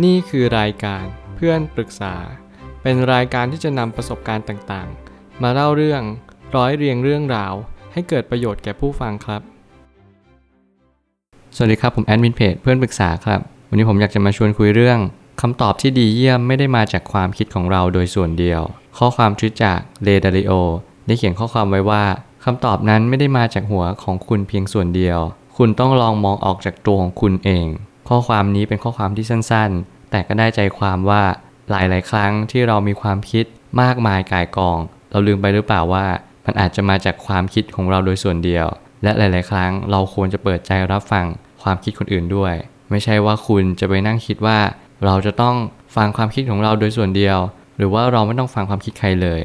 นี่คือรายการเพื่อนปรึกษา เป็นรายการที่จะนำประสบการณ์ต่างๆ มาเล่าเรื่องร้อยเรียงเรื่องราว ให้เกิดประโยชน์แก่ผู้ฟังครับ สวัสดีครับผมแอดมินเพจเพื่อนปรึกษาครับ วันนี้ผมอยากจะมาชวนคุยเรื่องคำตอบที่ดีเยี่ยมไม่ได้มาจากความคิดของเราโดยส่วนเดียว ข้อความทวิตจากเลดาริโอได้เขียนข้อความไว้ว่าคำตอบนั้นไม่ได้มาจากหัวของคุณเพียงส่วนเดียว คุณต้องลองมองออกจากตัวของคุณเอง ข้อความนี้เป็นข้อความที่สั้นๆ แต่ก็ได้ใจความว่าหลายๆ ครั้งที่เรามีความคิดมากมายก่ายกอง เราลืมไปหรือเปล่าว่า มันอาจจะมาจากความคิดของเราโดยส่วนเดียว และหลาย ๆ ครั้งเราควรจะเปิดใจรับฟังความคิดคนอื่นด้วย ไม่ใช่ว่าคุณจะไปนั่งคิดว่า เราจะต้องฟังความคิดของเราโดยส่วนเดียว หรือว่าเราไม่ต้องฟังความคิดใครเลย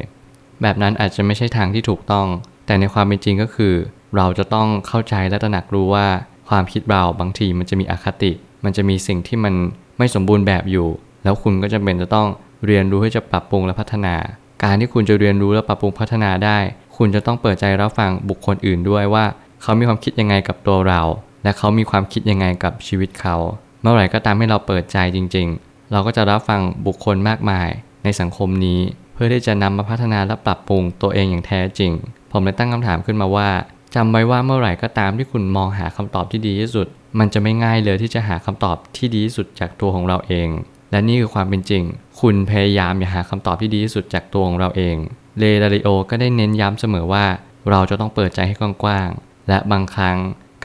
แบบนั้นอาจจะไม่ใช่ทางที่ถูกต้อง แต่ในความเป็นจริงก็คือ เราจะต้องเข้าใจและตระหนักรู้ว่า ความคิดเราบางทีมันจะมีอคติ มันจะมีสิ่งที่มันไม่สมบูรณ์แบบอยู่ แล้วคุณก็จำเป็นจะต้องเรียนรู้ให้จะปรับปรุงและพัฒนา การที่คุณจะเรียนรู้และปรับปรุงพัฒนาได้ คุณจะต้องเปิดใจรับฟังบุคคลอื่นด้วยว่า เขามีความคิดยังไงกับตัวเรา และเขามีความคิดยังไงกับชีวิตเขา เมื่อไหร่ก็ตามให้เราเปิดใจจริง ๆ เราก็จะรับฟังบุคคลมากมาย ในสังคมนี้ เพื่อที่จะนำมาพัฒนาและปรับปรุงตัวเองอย่างแท้จริง ผมเลยตั้งคำถามขึ้นมาว่า จำไว้ว่าเมื่อไหร่ก็ตามที่คุณมองหาคำตอบที่ดีที่สุด มันจะไม่ง่ายเลยที่จะหาคำตอบที่ดีที่สุดจากตัวของเราเอง และนี่คือความเป็นจริง คุณพยายามอย่าหาคำตอบที่ดีที่สุดจากตัวของเราเองเลดาริโอก็ได้เน้นย้ำเสมอว่า เราจะต้องเปิดใจให้กว้างๆและบางครั้ง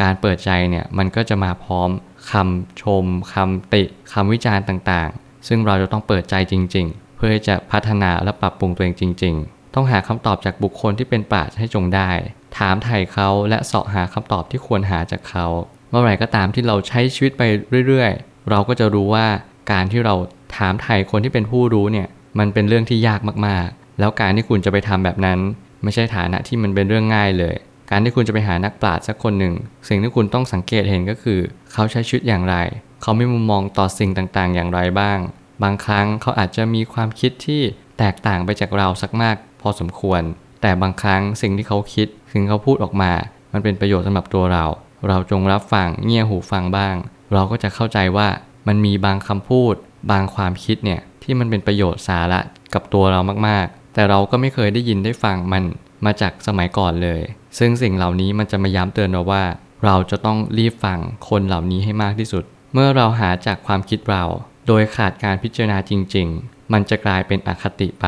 การเปิดใจเนี่ยมันก็จะมาพร้อมคำชมคำติคำวิจารณ์ต่างๆ ซึ่งเราจะต้องเปิดใจจริง ๆ เพื่อจะพัฒนาและปรับปรุงตัวเองจริง ๆ ต้องหาคำตอบจากบุคคลที่เป็นปราชญ์ให้จงได้ ถามไถ่เขาและเสาะหาคำตอบที่ควรหาจากเขา เมื่อไหร่ก็ตามที่เราใช้ชีวิตไปเรื่อยๆ เราก็จะรู้ว่าการที่เราถามไถ่คนที่เป็นผู้รู้เนี่ยมันเป็นเรื่องที่ยากมากๆ แล้วการที่คุณจะไปทำแบบนั้น ไม่ใช่ฐานะที่มันเป็นเรื่องง่ายเลย การที่คุณจะไปหานักปราชญ์สักคนหนึ่ง สิ่งที่คุณต้องสังเกตเห็นก็คือ เขาใช้ชีวิตอย่างไร เขาไมีมุมมองต่อสิ่งต่างๆ อย่างไรบ้าง บางครั้งเขาอาจจะมีความคิดที่แตกต่างไปจากเราสักมาก พอสมควร แต่บางครั้งสิ่งที่เขาคิดถึงเขาพูดออกมา มันเป็นประโยชน์สำหรับตัวเรา เราจงรับฟังเงี่ยหูฟังบ้าง เราก็จะเข้าใจว่ามันมีบางคำพูด บางความคิดเนี่ยที่มันเป็นประโยชน์สาระกับตัวเรามากๆ แต่เราก็ไม่เคยได้ยินได้ฟังมันมาจากสมัยก่อนเลย ซึ่งสิ่งเหล่านี้มันจะมาย้ำเตือนเราว่า เราจะต้องรีบฟังคนเหล่านี้ให้มากที่สุด เมื่อเราหาจากความคิดเรา โดยขาดการพิจารณาจริงๆ มันจะกลายเป็นอคติไป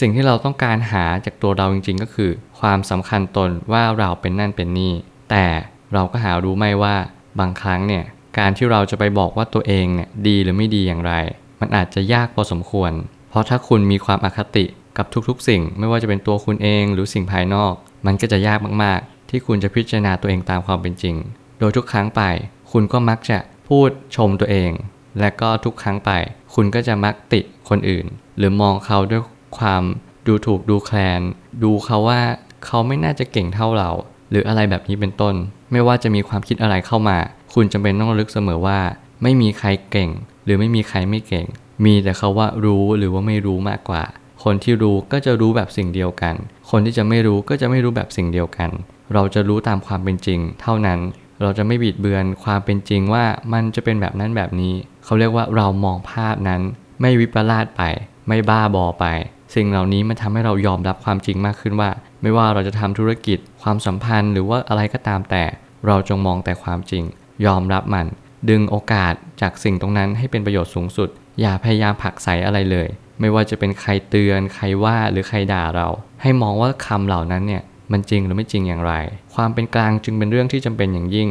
สิ่งที่เราต้องการหาจากตัวเราจริง ๆ ก็คือ ความสำคัญตนว่าเราเป็นนั่นเป็นนี่ แต่เราก็หารู้ไม่ว่าบางครั้งเนี่ยการที่เราจะไปบอกว่าตัวเองเนี่ยดีหรือไม่ดีอย่างไร มันอาจจะยากพอสมควร เพราะถ้าคุณมีความอคติกับทุกๆ สิ่ง ไม่ว่าจะเป็นตัวคุณเองหรือสิ่งภายนอก มันก็จะยากมากๆ ที่คุณจะพิจารณาตัวเองตามความเป็นจริง โดยทุกครั้งไป คุณก็มักจะพูดชมตัวเอง และก็ทุกครั้งไป คุณก็จะมักติคนอื่น หรือมองเขาด้วยความดูถูกดูแคลน ดูเขาว่าเขาไม่น่าจะเก่งเท่าเรา หรืออะไรแบบนี้เป็นต้น ไม่ว่าจะมีความคิดอะไรเข้ามา คุณจำเป็นต้องระลึกเสมอว่า ไม่มีใครเก่ง หรือไม่มีใครไม่เก่ง มีแต่เขาว่ารู้หรือว่าไม่รู้มากกว่า คนที่รู้ก็จะรู้แบบสิ่งเดียวกัน คนที่จะไม่รู้ก็จะไม่รู้แบบสิ่งเดียวกัน เราจะรู้ตามความเป็นจริง เท่านั้น เราจะไม่บิดเบือนความเป็นจริงว่ามันจะเป็นแบบนั้นแบบนี้ เขาเรียกว่าเรามองภาพนั้น ไม่วิปลาสไป ไม่บ้าบอไป สิ่งเหล่านี้มันทำให้เรายอมรับความจริงมากขึ้นว่า ไม่ว่าเราจะทำธุรกิจ ความสัมพันธ์หรือว่าอะไรก็ตามแต่ เราจงมองแต่ความจริง ยอมรับมัน ดึงโอกาสจากสิ่งตรงนั้นให้เป็นประโยชน์สูงสุด อย่าพยายามผลักใสอะไรเลย ไม่ว่าจะเป็นใครเตือน ใครว่าหรือใครด่าเรา ให้มองว่าคำเหล่านั้นเนี่ยมันจริงหรือไม่จริงอย่างไร ความเป็นกลางจึงเป็นเรื่องที่จำเป็นอย่างยิ่ง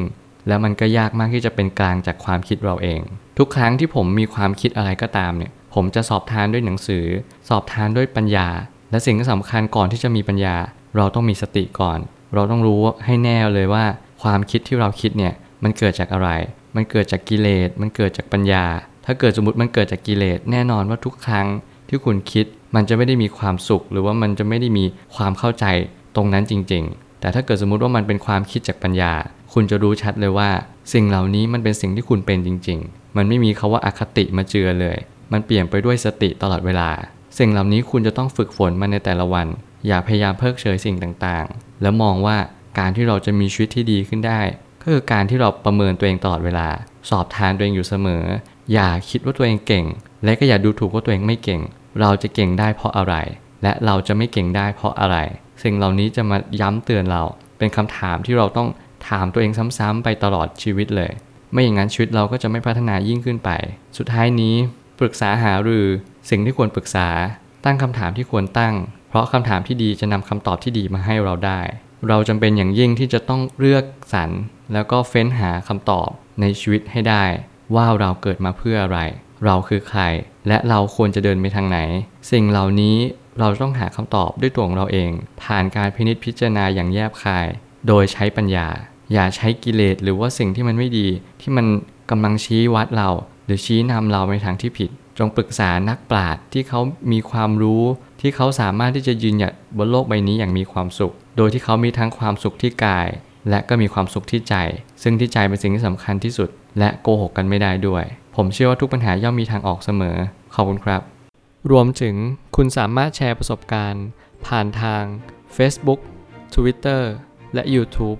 แล้วมันก็ยากมากที่จะเป็นกลางจากความคิดเราเอง ทุกครั้งที่ผมมีความคิดอะไรก็ตามเนี่ย ผมจะสอบทานด้วยหนังสือ สอบทานด้วยปัญญา และสิ่งที่สำคัญก่อนที่จะมีปัญญา เราต้องมีสติก่อน เราต้องรู้ให้แน่เลยว่า ความคิดที่เราคิดเนี่ยมันเกิดจากอะไร มันเกิดจากกิเลส มันเกิดจากปัญญา ถ้าเกิดสมมติมันเกิดจากกิเลสแน่นอนว่าทุกครั้งที่คุณคิดมันจะไม่ได้มีความสุข หรือว่ามันจะไม่ได้มีความเข้าใจตรงนั้นจริง ๆ แต่ถ้าเกิดสมมุติว่ามันเป็นความคิดจากปัญญา คุณจะรู้ชัดเลยว่า สิ่งเหล่านี้มันเป็นสิ่งที่คุณเป็นจริง ๆ มันไม่มีคาว่าอาคติมาเจือเลย มันเปลี่ยนไปด้วยสติตลอดเวลา สิ่งเหล่านี้คุณจะต้องฝึกฝนมันในแต่ละวัน อย่าพยายามเพิกเฉยสิ่งต่างๆ แล้วมองว่าการที่เราจะมีชีวิตที่ดีขึ้นได้ ก็คือการที่เราประเมินตัวเองตลอดเวลา สอบทานตัวเองอยู่เสมอ อย่าคิดว่าตัวเองเก่ง และก็อย่าดูถูกว่าตัวเองไม่เก่ง เราจะเก่งได้เพราะอะไร และเราจะไม่เก่งได้เพราะอะไร สิ่งเหล่านี้จะมาย้ำเตือนเรา เป็นคำถามที่เราต้อง ถามตัวเองซ้ำๆไปตลอดชีวิตเลย ไม่อย่างนั้นชีวิตเราก็จะไม่พัฒนายิ่งขึ้นไป สุดท้ายนี้ปรึกษาหารือสิ่งที่ควรปรึกษา ตั้งคำถามที่ควรตั้ง เพราะคำถามที่ดีจะนำคำตอบที่ดีมาให้เราได้ เราจำเป็นอย่างยิ่งที่จะต้องเลือกสรรแล้วก็เฟ้นหาคำตอบในชีวิตให้ได้ ว่าเราเกิดมาเพื่ออะไร เราคือใคร และเราควรจะเดินไปทางไหน สิ่งเหล่านี้เราต้องหาคำตอบด้วยตัวของเราเอง ผ่านการพินิจพิจารณาอย่างแยบคาย โดยใช้ปัญญา อย่าใช้กิเลสหรือว่าสิ่งที่มันไม่ดี ที่มันกำลังชี้วัดเรา หรือชี้นำเราไปทางที่ผิด จงปรึกษานักปราชญ์ที่เขามีความรู้ที่เขาสามารถที่จะยืนหยัดบนโลกใบนี้อย่างมีความสุข โดยที่เขามีทั้งความสุขที่กาย และก็มีความสุขที่ใจ ซึ่งที่ใจเป็นสิ่งที่สำคัญที่สุด และโกหกกันไม่ได้ด้วย ผมเชื่อว่าทุกปัญหาย่อมมีทางออกเสมอขอบคุณครับ รวมถึงคุณสามารถแชร์ประสบการณ์ ผ่านทาง Facebook Twitter และ YouTube